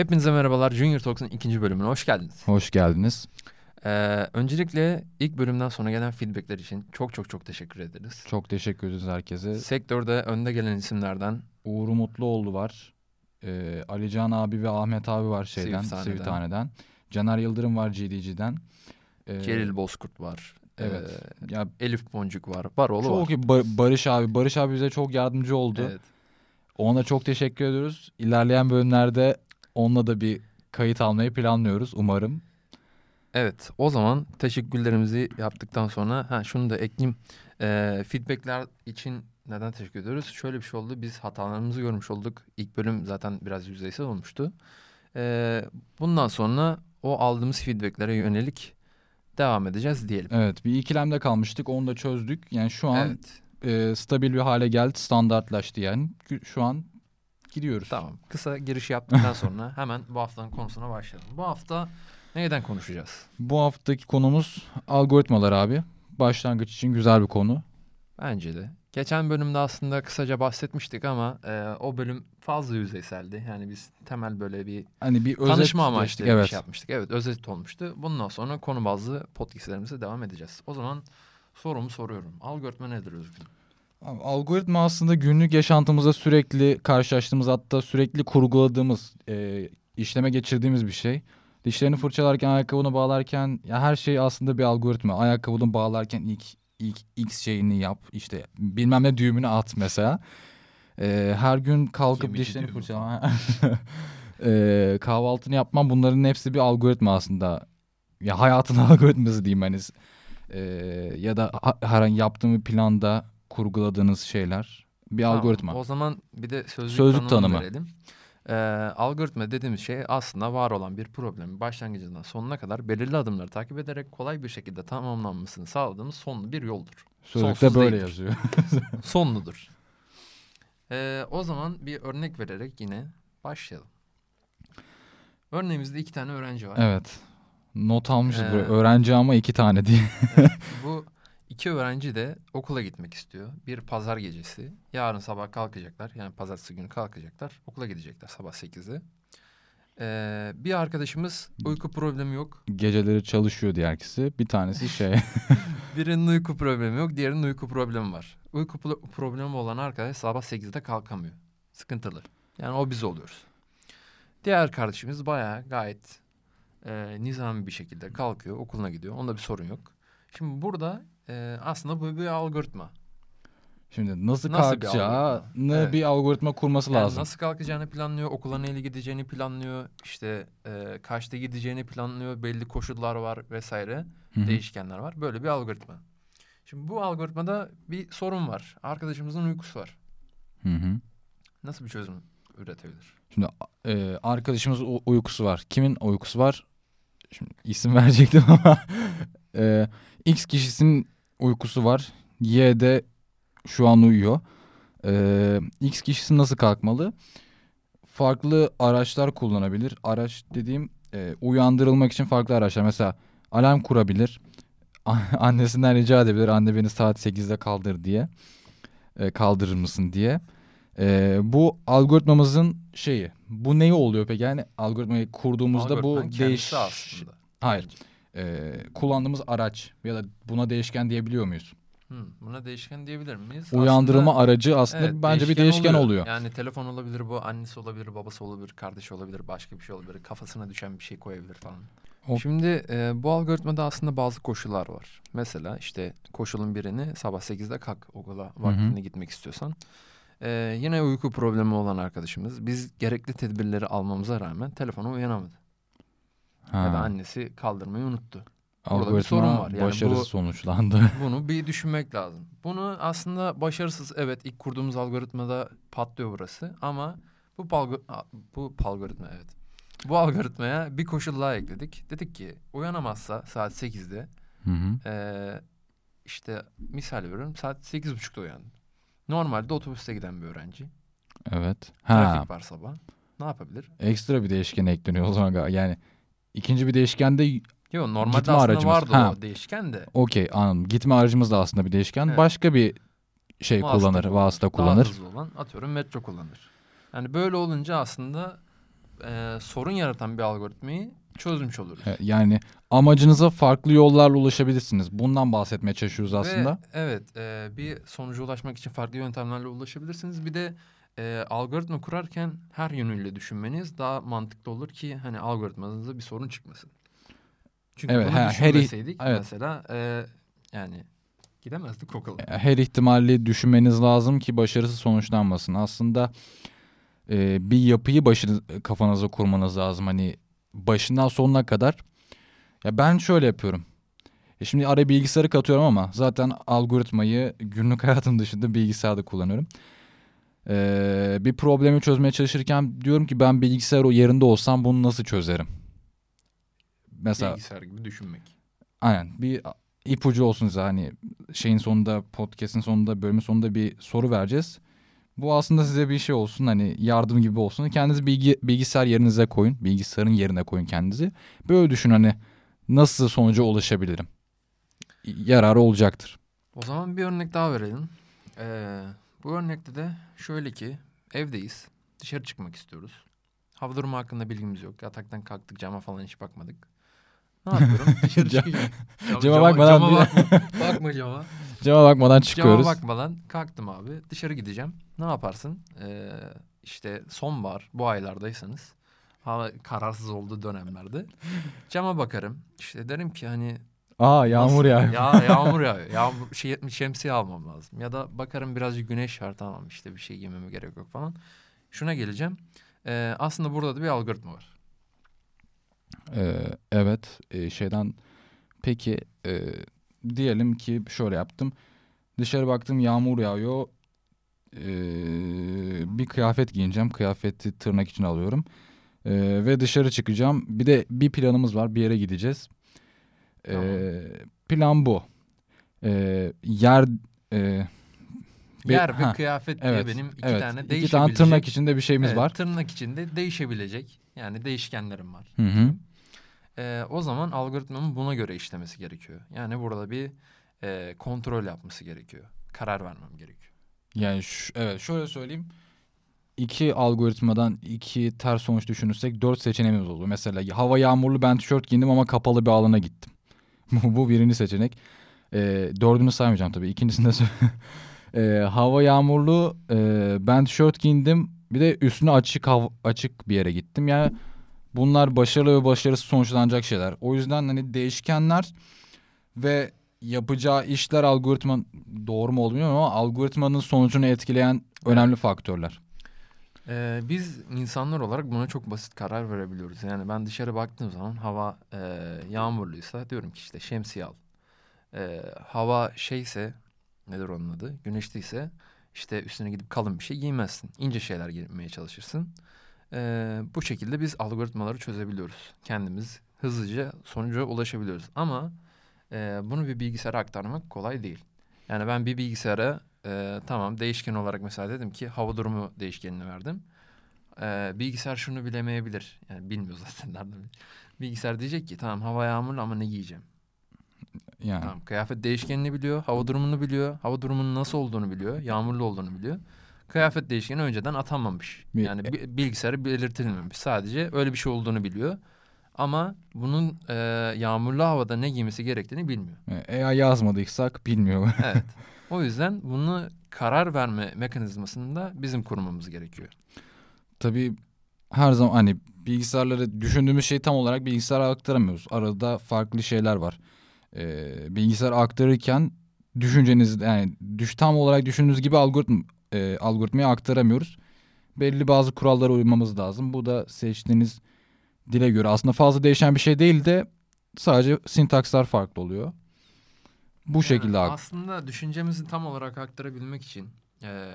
Hepinize merhabalar. Junior Talks'ın ikinci bölümüne hoş geldiniz. Hoş geldiniz. Ee, öncelikle ilk bölümden sonra gelen feedbackler için çok çok çok teşekkür ederiz. Çok teşekkür ederiz herkese. Sektörde önde gelen isimlerden Uğur Mutluoğlu var. Ee, Alican abi ve Ahmet abi var şeyden, Sivritaneden. Sivritaneden. Caner Yıldırım var GDG'den. Ee, Keril Bozkurt var. Evet. Ee, Ya Elif Boncuk var. Var oğlu çok var. iyi Ba- Barış abi. Barış abi bize çok yardımcı oldu. Evet. Ona çok teşekkür ediyoruz. İlerleyen bölümlerde onunla da bir kayıt almayı planlıyoruz umarım. Evet, o zaman teşekkürlerimizi yaptıktan sonra ha şunu da ekleyeyim. Ee, feedbackler için neden teşekkür ediyoruz? Şöyle bir şey oldu. Biz hatalarımızı görmüş olduk. İlk bölüm zaten biraz yüzeysel olmuştu. Ee, bundan sonra o aldığımız feedbacklere yönelik devam edeceğiz diyelim. Evet bir ikilemde kalmıştık onu da çözdük. Yani şu an Evet, e, stabil bir hale geldi standartlaştı yani. Şu an gidiyoruz. tamam. Kısa giriş yaptıktan sonra hemen bu haftanın konusuna başlayalım. Bu hafta neyden konuşacağız? Bu haftaki konumuz algoritmalar abi. Başlangıç için güzel bir konu. Bence de. Geçen bölümde aslında kısaca bahsetmiştik ama e, o bölüm fazla yüzeyseldi. Yani biz temel böyle bir Hani bir tanışma amaçlı geçtik, bir evet. şey yapmıştık. Evet özet olmuştu. Bundan sonra konu bazlı podcastlerimize devam edeceğiz. O zaman sorumu soruyorum. Algoritma nedir Özgün? Abi, Algoritma aslında günlük yaşantımızda sürekli karşılaştığımız hatta sürekli kurguladığımız, e, işleme geçirdiğimiz bir şey. Dişlerini fırçalarken, ayakkabını bağlarken ya her şey aslında bir algoritma. Ayakkabını bağlarken ilk ilk X şeyini yap. işte bilmem ne düğümünü at mesela. E, her gün kalkıp Gemici dişlerini fırçalama. e, kahvaltını yapmam bunların hepsi bir algoritma aslında. Ya hayatın algoritması diyeyim hani. E, ya da ha- herhangi yaptığım bir planda kurguladığınız şeyler bir Tamam, algoritma. O zaman bir de sözlük, Sözlük tanımı. verelim. Ee, algoritma dediğimiz şey aslında var olan bir problemin başlangıcından sonuna kadar belirli adımları takip ederek kolay bir şekilde tamamlanmasını sağladığımız sonlu bir yoldur. Sözlükte sonsuz böyle değildir. yazıyor. Sonludur. Ee, o zaman bir örnek vererek yine başlayalım. Örneğimizde iki tane öğrenci var. evet. Not almışız Ee, buraya. Öğrenci ama iki tane diye. Bu iki öğrenci de okula gitmek istiyor. Bir pazar gecesi. Yarın sabah kalkacaklar. Yani pazartesi günü kalkacaklar. Okula gidecekler sabah 8'de. Ee, bir arkadaşımız uyku problemi yok. Geceleri çalışıyor diğer. Bir tanesi şey. Birinin uyku problemi yok. Diğerinin uyku problemi var. Uyku pro- problemi olan arkadaş sabah 8'de kalkamıyor. Sıkıntılı. Yani o biz oluyoruz. Diğer kardeşimiz bayağı gayet e, nizami bir şekilde kalkıyor. Okuluna gidiyor. Onda bir sorun yok. Şimdi burada e, aslında bu bir algoritma. Şimdi nasıl, Nasıl bir kalkacağını algoritma? Evet. bir algoritma kurması Yani lazım. nasıl kalkacağını planlıyor, okula neyle gideceğini planlıyor, işte e, kaçta gideceğini planlıyor, belli koşullar var vesaire, Hı hı. değişkenler var. Böyle bir algoritma. Şimdi bu algoritmada bir sorun var. Arkadaşımızın uykusu var. Hı hı. Nasıl bir çözüm üretebilir? Şimdi e, arkadaşımız uykusu var. Kimin uykusu var? Şimdi isim verecektim ama e, X kişisinin uykusu var. Y de şu an uyuyor. E, X kişisi nasıl kalkmalı? Farklı araçlar kullanabilir. Araç dediğim e, uyandırılmak için farklı araçlar. Mesela alarm kurabilir. Annesinden rica edebilir. Anne beni saat 8'de kaldır diye. E, kaldırır mısın diye. Ee, bu algoritmamızın şeyi. Bu neyi oluyor peki? Yani algoritmayı kurduğumuzda bu değiş... aslında. Hayır. Ee, kullandığımız araç ya da buna değişken diyebiliyor muyuz? Hı, buna değişken diyebilir miyiz? Uyandırma Aslında- aracı aslında Evet, bence bir değişken oluyor. Yani telefon olabilir bu, annesi olabilir, babası olabilir, kardeşi olabilir, başka bir şey olabilir. Kafasına düşen bir şey koyabilir falan. O- Şimdi e, bu algoritmada aslında bazı koşullar var. Mesela işte koşulun birini sabah 8'de kalk okula vaktinde gitmek istiyorsan. E, yine uyku problemi olan arkadaşımız biz gerekli tedbirleri almamıza rağmen telefona uyanamadı. Ya da Ha, annesi kaldırmayı unuttu. Burada bir sorun var. Yani başarısız bu- sonuçlandı. Bunu bir düşünmek lazım. Bunu aslında başarısız evet ilk kurduğumuz algoritmada patlıyor burası ama bu palgo- bu algoritma evet. Bu algoritmaya bir koşul daha ekledik. Dedik ki uyanamazsa saat 8'de Hı hı. eee, işte misal veriyorum saat 8.30'da uyandı. Normalde otobüste giden bir öğrenci. Evet. Ha, Trafik var sabah. Ne yapabilir? ekstra bir değişken ekleniyor o zaman. Yani ikinci bir değişken de Yok normalde Gitme aslında aracımız. vardı Ha. o değişken de. okey anladım. Gitme aracımız da aslında bir değişken. Evet. Başka bir şey Vasıta kullanır, vasıta Daha kullanır. hızlı olan atıyorum metro kullanır. Yani böyle olunca aslında e, sorun yaratan bir algoritmayı çözmüş oluruz. E, Yani amacınıza farklı yollarla ulaşabilirsiniz. Bundan bahsetmeye çalışıyoruz aslında. Ve evet e, bir sonuca ulaşmak için farklı yöntemlerle ulaşabilirsiniz. Bir de e, algoritma kurarken her yönüyle düşünmeniz daha mantıklı olur ki hani algoritmanızda bir sorun çıkmasın. Çünkü Evet, bunu her- düşünmeseydik evet. mesela e, yani gidemezdik okula. E, Her ihtimali düşünmeniz lazım ki başarısız sonuçlanmasın. Aslında e, bir yapıyı başınız, kafanıza kurmanız lazım. Hani başından sonuna kadar. Ya ben şöyle yapıyorum. E şimdi araya bilgisayarı katıyorum ama zaten algoritmayı günlük hayatım dışında bilgisayarda kullanıyorum. E, bir problemi çözmeye çalışırken diyorum ki ben bilgisayar o yerinde olsam bunu nasıl çözerim? Mesela Bilgisayar gibi düşünmek. Aynen bir ipucu olsun size hani şeyin sonunda podcast'in sonunda bölümün sonunda bir soru vereceğiz. Bu aslında size bir şey olsun hani yardım gibi olsun. Kendinizi bilgi, bilgisayar yerinize koyun. Bilgisayarın yerine koyun kendinizi. Böyle düşün hani nasıl sonuca ulaşabilirim. Yararı olacaktır. O zaman bir örnek daha verelim. Ee, bu örnekte de şöyle ki evdeyiz. Dışarı çıkmak istiyoruz. Hava durumu hakkında bilgimiz yok. Yataktan kalktık cama falan hiç bakmadık. Ne yapıyorum? Dışarı çıkacağım. Cama, cama bakmadan cama bakma, bakma cama. Cama bakmadan çıkıyoruz. Cama bakmadan kalktım abi. Dışarı gideceğim. Ne yaparsın? Ee, işte sonbahar bu aylardaysanız hava kararsız olduğu dönemlerde cama bakarım. İşte derim ki hani Aa yağmur yağıyor. Ya yağmur yağıyor. Yağmur, şey, şemsiye almam lazım. Ya da bakarım birazcık güneş var tamam işte bir şey yememe gerek yok falan. Şuna geleceğim. Ee, aslında burada da bir algoritma var. Ee, evet e, şeyden peki e, diyelim ki şöyle yaptım. Dışarı baktım yağmur yağıyor. Ee, bir kıyafet giyineceğim. Kıyafeti tırnak için alıyorum. Ee, ve dışarı çıkacağım. Bir de bir planımız var. Bir yere gideceğiz. Tamam. plan bu. Ee, yer e, Be- Yer ve ha, kıyafet diye evet, benim iki evet. tane İki değişebilecek. tane tırnak içinde bir şeyimiz Evet, var. Tırnak içinde değişebilecek. Yani değişkenlerim var. Hı hı. Ee, o zaman algoritmamın buna göre işlemesi gerekiyor. Yani burada bir e, kontrol yapması gerekiyor. Karar vermem gerekiyor. Yani ş- evet şöyle söyleyeyim. İki algoritmadan iki ters sonuç düşünürsek dört seçeneğimiz oldu. Mesela hava yağmurlu ben tişört giyindim ama kapalı bir alana gittim. Bu birinci seçenek. Ee, dördünü saymayacağım tabii. İkincisini de. Ee, hava yağmurlu e, ben tişört giyindim. Bir de üstüne açık hav- açık bir yere gittim. Yani bunlar başarılı ve başarısız sonuçlanacak şeyler. O yüzden hani değişkenler ve yapacağı işler algoritma doğru mu olmuyor ama algoritmanın sonucunu etkileyen önemli faktörler. Ee, biz insanlar olarak buna çok basit karar verebiliyoruz. Yani ben dışarı baktığım zaman hava e, yağmurluysa diyorum ki işte şemsiye al. Ee, hava şeyse nedir onun adı güneşliyse işte üstüne gidip kalın bir şey giymezsin. İnce şeyler giymeye çalışırsın. Ee, bu şekilde biz algoritmaları çözebiliyoruz. Kendimiz hızlıca sonuca ulaşabiliyoruz. Ama e, bunu bir bilgisayara aktarmak kolay değil. Yani ben bir bilgisayara e, tamam değişken olarak mesela dedim ki hava durumu değişkenini verdim. E, bilgisayar şunu bilemeyebilir. Yani bilmiyor zaten nereden. Bilgisayar diyecek ki tamam hava yağmurlu ama ne giyeceğim? Yani Tamam kıyafet değişkenini biliyor, hava durumunu biliyor, hava durumunun nasıl olduğunu biliyor, yağmurlu olduğunu biliyor. Kıyafet değişkeni önceden atanmamış. Yani bi- bilgisayara belirtilmemiş. Sadece öyle bir şey olduğunu biliyor. Ama bunun e, yağmurlu havada ne giymesi gerektiğini bilmiyor. e, eğer yazmadıysak bilmiyor. Evet. O yüzden bunu karar verme mekanizmasını da bizim kurmamız gerekiyor. Tabii her zaman hani bilgisayarları düşündüğümüz şeyi tam olarak bilgisayara aktaramıyoruz. Arada farklı şeyler var. Ee, bilgisayar aktarırken düşünceniz yani düş, tam olarak düşündüğünüz gibi algoritm, e, algoritmaya aktaramıyoruz. Belli bazı kurallara uymamız lazım. Bu da seçtiğiniz dile göre aslında fazla değişen bir şey değil de sadece sintakslar farklı oluyor. Bu şekilde Yani ak- aslında düşüncemizi tam olarak aktarabilmek için eee,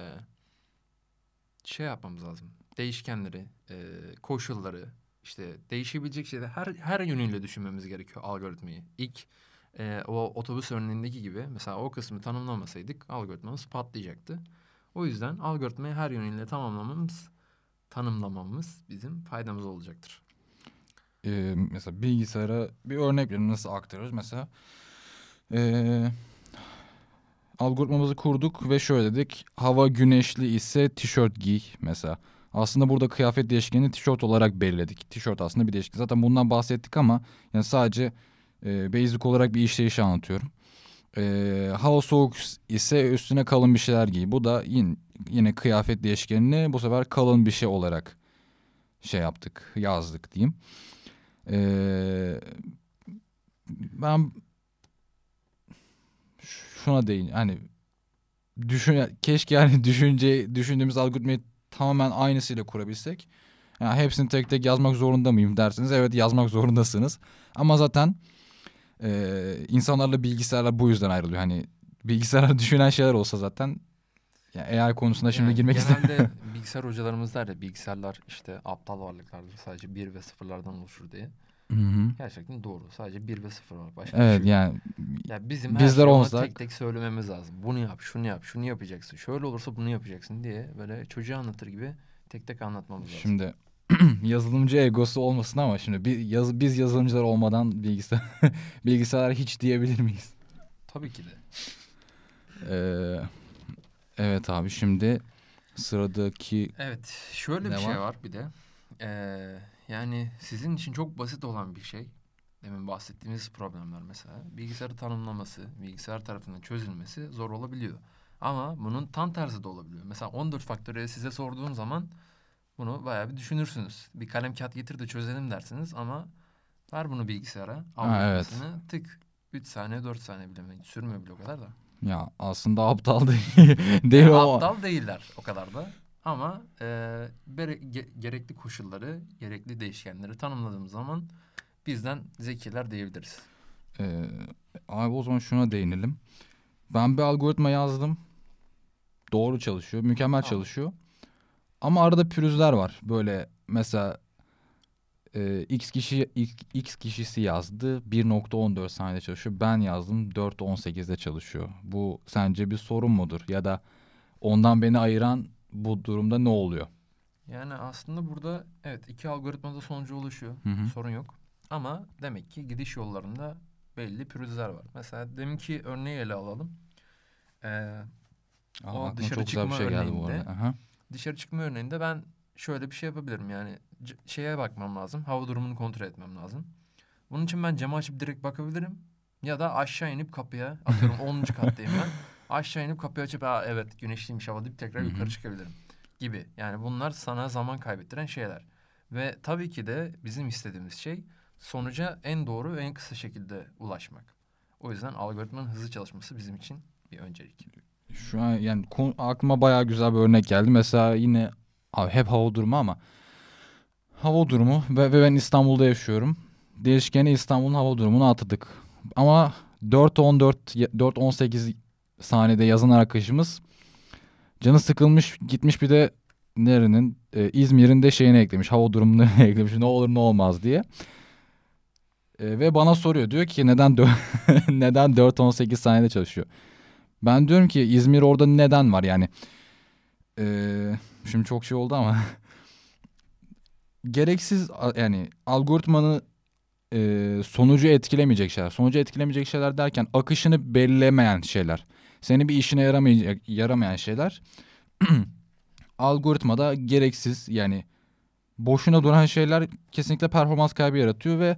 şey yapmamız lazım. Değişkenleri, eee, koşulları, işte değişebilecek şeyler her her yönüyle düşünmemiz gerekiyor algoritmayı. İlk eee, o otobüs örneğindeki gibi mesela o kısmı tanımlamasaydık algoritmamız patlayacaktı. O yüzden algoritmayı her yönüyle tamamlamamız, tanımlamamız bizim faydamız olacaktır. Ee, mesela bilgisayara bir örnek verelim nasıl aktarıyoruz mesela ee, algoritmamızı kurduk ve şöyle dedik hava güneşli ise tişört giy mesela Aslında burada kıyafet değişkenini tişört olarak belirledik. Tişört aslında bir değişken. Zaten bundan bahsettik ama yani sadece e, basic olarak bir işleyişi anlatıyorum. E, hava soğuk ise üstüne kalın bir şeyler giy. Bu da yine, yine kıyafet değişkenini bu sefer kalın bir şey olarak şey yaptık, yazdık diyeyim. E, ben şuna değin hani düşün keşke yani düşünce düşündüğümüz algoritmayı tamamen aynısıyla kurabilsek. Yani hepsini tek tek yazmak zorunda mıyım dersiniz. Evet yazmak zorundasınız. Ama zaten e, insanlarla bilgisayarlar bu yüzden ayrılıyor. Hani bilgisayarlar düşünen şeyler olsa zaten yani AI konusunda şimdi Yani girmek Genelde istemiyorum. bilgisayar hocalarımız der ya bilgisayarlar işte aptal varlıklardır sadece bir ve sıfırlardan oluşur diye. Hı hı. Gerçekten doğru. Sadece bir ve sıfır var. Başka Evet şey yani Ya bizim bizler olsak- tek tek söylememiz lazım. Bunu yap, şunu yap, şunu yapacaksın. Şöyle olursa bunu yapacaksın diye böyle çocuğa anlatır gibi tek tek anlatmamız lazım. şimdi yazılımcı egosu olmasın ama şimdi bir yaz, biz yazılımcılar olmadan bilgisayar bilgisayar hiç diyebilir miyiz? Tabii ki de. Ee, evet abi şimdi sıradaki Evet, şöyle Ne bir şey var? var bir de. Ee, yani sizin için çok basit olan bir şey. Demin bahsettiğimiz problemler mesela. Bilgisayarı tanımlaması, bilgisayar tarafından çözülmesi zor olabiliyor. Ama bunun tam tersi de olabiliyor. Mesela 14 faktöriyel size sorduğum zaman bunu bayağı bir düşünürsünüz. Bir kalem kağıt getir de çözelim dersiniz ama ver bunu bilgisayara. Ha, evet. tık 3 saniye 4 saniye bile? Sürmüyor bile o kadar da. ya aslında aptal değil, değil Yani o. aptal değiller o kadar da. Ama e, gerekli koşulları, gerekli değişkenleri tanımladığımız zaman bizden zekiler diyebiliriz. Ee, abi o zaman şuna değinelim. Ben bir algoritma yazdım. Doğru çalışıyor, mükemmel Tamam. çalışıyor. Ama arada pürüzler var. Böyle mesela e, X kişi X, X kişisi yazdı 1.14 saniyede çalışıyor. Ben yazdım 4.18'de çalışıyor. Bu sence bir sorun mudur? Ya da ondan beni ayıran bu durumda ne oluyor? Yani aslında burada evet iki algoritmada sonuca ulaşıyor. Hı hı. Sorun yok. Ama demek ki gidiş yollarında belli pürüzler var. Mesela deminki örneği ele alalım. Ee, Aa, O dışarı çıkma şey geldi bu örneğinde- dışarı çıkma örneğinde ben şöyle bir şey yapabilirim. Yani şeye bakmam lazım. Hava durumunu kontrol etmem lazım. Bunun için ben camı açıp direkt bakabilirim. Ya da aşağı inip kapıya atıyorum 10. kattayım ben. Aşağı inip kapıyı açıp Aa, evet güneşliymiş hava deyip tekrar yukarı çıkabilirim gibi. Yani bunlar sana zaman kaybettiren şeyler. Ve tabii ki de bizim istediğimiz şey sonuca en doğru ve en kısa şekilde ulaşmak. O yüzden algoritmanın hızlı çalışması bizim için bir öncelik. Şu an yani aklıma bayağı güzel bir örnek geldi. Mesela yine abi hep hava durumu ama hava durumu ve, ve ben İstanbul'da yaşıyorum. Değişkeni İstanbul'un hava durumunu atadık. Ama 4.14 4.18 saniyede yazan arkadaşımız canı sıkılmış gitmiş bir de nerenin e, İzmir'in de şeyini eklemiş. Hava durumunu eklemiş. Ne olur ne olmaz diye. E, ve bana soruyor. Diyor ki neden neden 4.18 saniyede çalışıyor? Ben diyorum ki İzmir orada neden var yani? Ee, şimdi çok şey oldu ama gereksiz yani algoritmanı e, sonucu etkilemeyecek şeyler. Sonucu etkilemeyecek şeyler derken akışını belirlemeyen şeyler. Seni bir işine yaramayacak yaramayan şeyler. Algoritmada gereksiz yani boşuna duran şeyler kesinlikle performans kaybı yaratıyor ve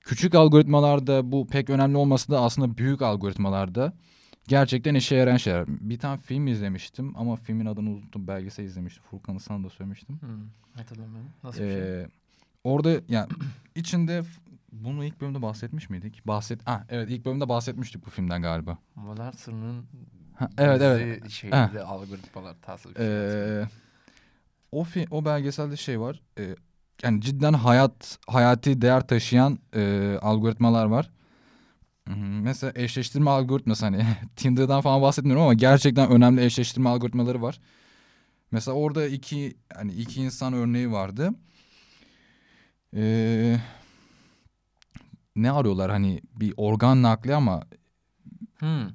küçük algoritmalarda bu pek önemli olması da aslında büyük algoritmalarda gerçekten işe yarayan şeyler. Bir tane film izlemiştim ama filmin adını unuttum. Belgesel izlemiştim. Furkan'ı sana da söylemiştim. Hmm, hatırlamıyorum. Nasıl bir şey? Ee, orada yani içinde bunu ilk bölümde bahsetmiş miydik? Bahset. Ah evet ilk bölümde bahsetmiştik bu filmden galiba. Molar sırrının Ha, evet evet. şeyleri, algoritmalar tarzı bir şey. Ee, o fi- o belgeselde şey var. Ee, yani cidden hayat hayati değer taşıyan e, algoritmalar var. Mesela eşleştirme algoritması hani Tinder'dan falan bahsetmiyorum ama gerçekten önemli eşleştirme algoritmaları var. Mesela orada iki hani iki insan örneği vardı. Ee, ne arıyorlar hani bir organ nakli ama Hmm.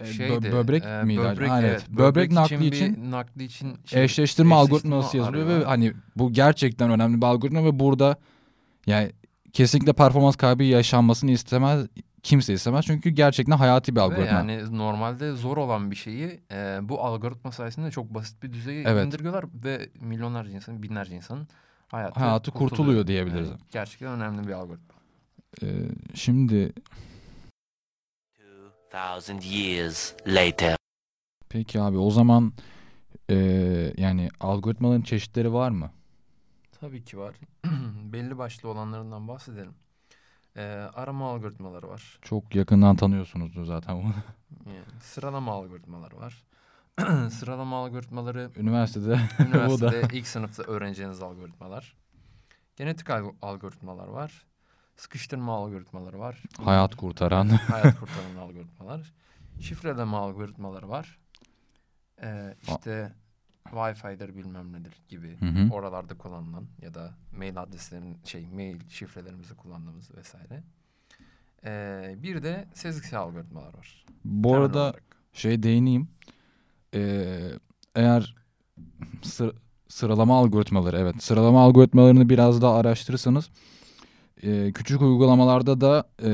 e, Şeydi, bö- böbrek e, miydi? Böbrek, Ha, evet. Böbrek, nakli bir için nakli için şey, eşleştirme algoritması yazılıyor ve hani bu gerçekten önemli bir algoritma ve burada yani kesinlikle performans kaybı yaşanmasını istemez kimse istemez. Çünkü gerçekten hayati bir Ve algoritma. yani normalde zor olan bir şeyi e, bu algoritma sayesinde çok basit bir düzeye Evet. indirgiyorlar ve milyonlarca insanın, binlerce insanın hayatı, Hayatı kurtuluyor diyebiliriz. Yani gerçekten önemli bir algoritma. Ee, şimdi 2000 years later. peki abi o zaman ee, yani algoritmaların çeşitleri var mı? Tabii ki var. Belli başlı olanlarından bahsedelim. E, arama algoritmaları var. Çok yakından tanıyorsunuzdur zaten bunu. Yani sıralama algoritmaları var. sıralama algoritmaları Üniversitede üniversitede ilk sınıfta öğreneceğiniz algoritmalar. Genetik alg- algoritmalar var. Sıkıştırma algoritmaları var. hayat kurtaran. hayat kurtaran algoritmalar. Şifreleme algoritmaları var. Ee, işte Wi-Fi'dir bilmem nedir gibi Hı hı. oralarda kullanılan ya da mail adreslerin şey mail şifrelerimizi kullandığımız vesaire. Ee, bir de sezgisel algoritmalar var. Bu Temel arada olarak. şey değineyim. Ee, eğer sır- sıralama algoritmaları evet sıralama algoritmalarını biraz daha araştırırsanız e, küçük uygulamalarda da e,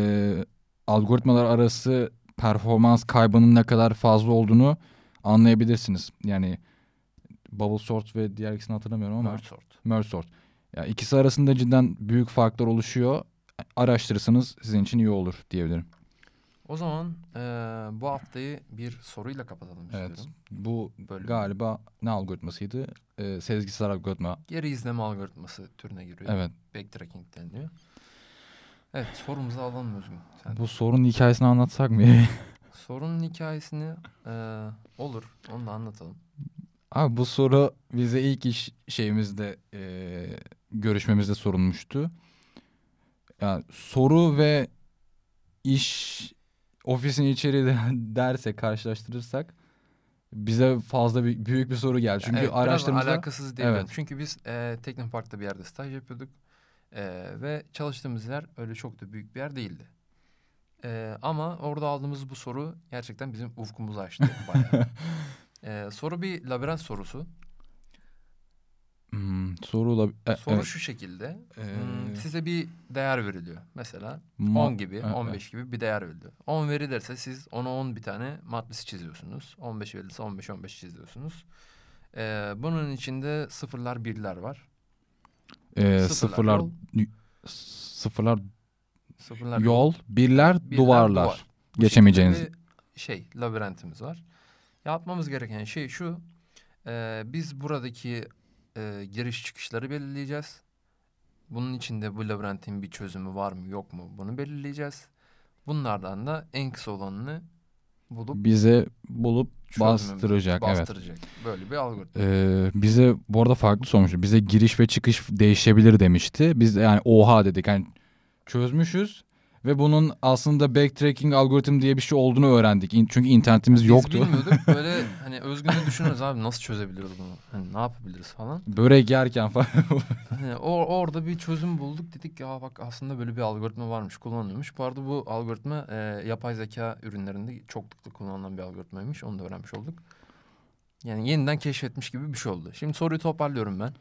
algoritmalar arası performans kaybının ne kadar fazla olduğunu anlayabilirsiniz. Yani bubble sort ve diğer ikisini hatırlamıyorum ama Merge sort. merge sort. Ya ikisi arasında cidden büyük farklar oluşuyor. Araştırırsanız sizin için iyi olur diyebilirim. O zaman eee, bu haftayı bir soruyla kapatalım Evet. istiyorum. Bu Bölüm. galiba ne algoritmasıydı? Ee, sezgisel algoritma. Geri izleme algoritması türüne giriyor. Evet. Backtracking deniliyor. Evet sorumuzu alalım Özgün. Sen. Bu sorunun hikayesini anlatsak mı? Sorunun hikayesini eee, olur. Onu da anlatalım. Abi bu soru bize ilk iş şeyimizde eee, görüşmemizde sorulmuştu. Yani soru ve iş ofisin içeriği de derse karşılaştırırsak bize fazla bir, büyük bir soru geldi. Çünkü Evet, biraz araştırmamızda alakasız diyebilirim. Evet. Çünkü biz eee Teknopark'ta bir yerde staj yapıyorduk. Eee, ve çalıştığımız yer öyle çok da büyük bir yer değildi. Eee, ama orada aldığımız bu soru gerçekten bizim ufkumuzu açtı bayağı. Eee, soru bir labirent sorusu. Hmm, soru da e, Soru evet. şu şekilde. Ee, Hmm, size bir değer veriliyor. Mesela Ma- 10 gibi, Evet, 15 gibi bir değer veriliyor. 10 verilirse siz ona 10 bir tane matrisi çiziyorsunuz. 15 verilirse 15 15 çiziyorsunuz. Ee, bunun içinde sıfırlar, birler var. Ee, Sıfırlar sıfırlar yol, sıfırlar sıfırlar yol, birler, birler duvarlar. duvar. Geçemeyeceğiniz. şey, labirentimiz var. Yapmamız gereken şey şu. e, biz buradaki e, giriş çıkışları belirleyeceğiz. Bunun içinde bu labirentin bir çözümü var mı yok mu bunu belirleyeceğiz. Bunlardan da en kısa olanını bulup Bize bulup çözmemiz- bastıracak. Evet. bastıracak. Böyle bir algoritma. Ee, bize bu arada farklı sormuştu. Bize giriş ve çıkış değişebilir demişti. Biz de yani oha dedik. Yani çözmüşüz ve bunun aslında backtracking algoritm diye bir şey olduğunu öğrendik. İn- Çünkü internetimiz Biz yoktu. bilmiyorduk. Böyle hani özgünde düşünürüz abi nasıl çözebiliriz bunu? Hani ne yapabiliriz falan. Börek yerken falan. Hani o, orada bir çözüm bulduk. Dedik ya bak aslında böyle bir algoritma varmış, kullanılıyormuş. Bu arada bu algoritma e, yapay zeka ürünlerinde çoklukla kullanılan bir algoritmaymış. Onu da öğrenmiş olduk. Yani yeniden keşfetmiş gibi bir şey oldu. Şimdi soruyu toparlıyorum ben.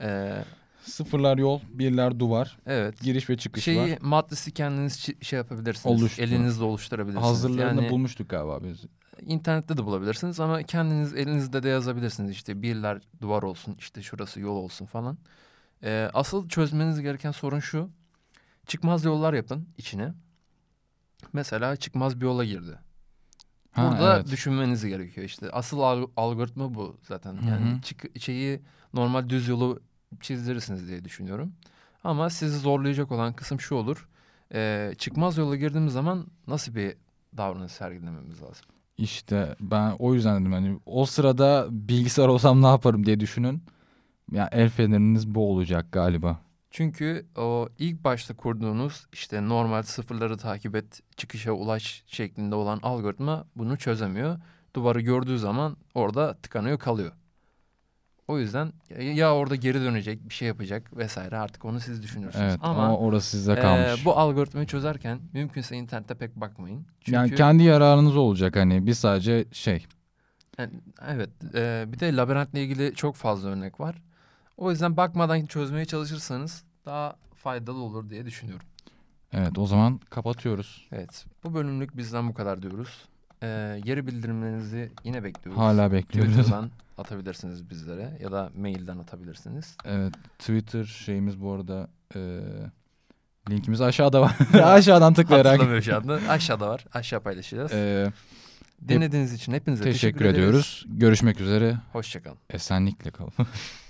Ee, Sıfırlar yol, birler duvar. evet. Giriş ve çıkış Şeyi var. maddesi kendiniz şey yapabilirsiniz. Oluştur. Elinizle oluşturabilirsiniz. Hazırlarını yani, bulmuştuk galiba biz. İnternette de bulabilirsiniz ama kendiniz elinizde de yazabilirsiniz. İşte birler duvar olsun, işte şurası yol olsun falan. Ee, asıl çözmeniz gereken sorun şu. Çıkmaz yollar yapın içine. Mesela çıkmaz bir yola girdi. Ha, Burada evet. düşünmeniz gerekiyor işte. Asıl al- algoritma bu zaten. Hı Yani hı. çık şeyi normal düz yolu çizdirirsiniz diye düşünüyorum. Ama sizi zorlayacak olan kısım şu olur. Ee, çıkmaz yola girdiğimiz zaman nasıl bir davranış sergilememiz lazım? İşte ben o yüzden dedim hani o sırada bilgisayar olsam ne yaparım diye düşünün. Ya el feneriniz bu olacak galiba. Çünkü o ilk başta kurduğunuz işte normal sıfırları takip et, çıkışa ulaş şeklinde olan algoritma bunu çözemiyor. Duvarı gördüğü zaman orada tıkanıyor kalıyor. O yüzden ya- orada geri dönecek, bir şey yapacak vesaire artık onu siz düşünürsünüz. Evet ama, Ama orası size kalmış. bu algoritmayı çözerken mümkünse internette pek bakmayın. Çünkü Yani kendi yararınız olacak hani biz sadece şey. Yani evet eee, bir de labirentle ilgili çok fazla örnek var. O yüzden bakmadan çözmeye çalışırsanız daha faydalı olur diye düşünüyorum. Evet o zaman kapatıyoruz. Evet. Bu bölümlük bizden bu kadar diyoruz. Ee, geri bildirimlerinizi yine bekliyoruz. Hala bekliyoruz. Twitter'dan atabilirsiniz bizlere ya da mailden atabilirsiniz. Evet Twitter şeyimiz bu arada e, linkimiz aşağıda var. Aşağıdan tıklayarak. Hatırlamıyorum şu anda. Aşağıda var. Aşağı paylaşacağız. E, Dinlediğiniz için hepinize teşekkür, teşekkür, ediyoruz. Görüşmek üzere. Hoşçakalın. Esenlikle kalın.